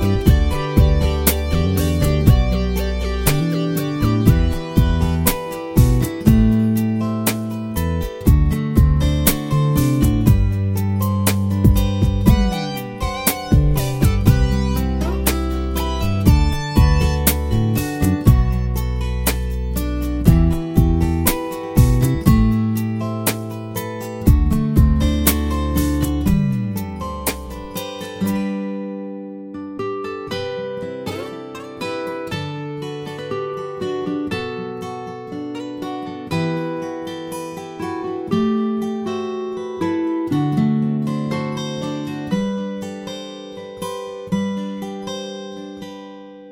Bye.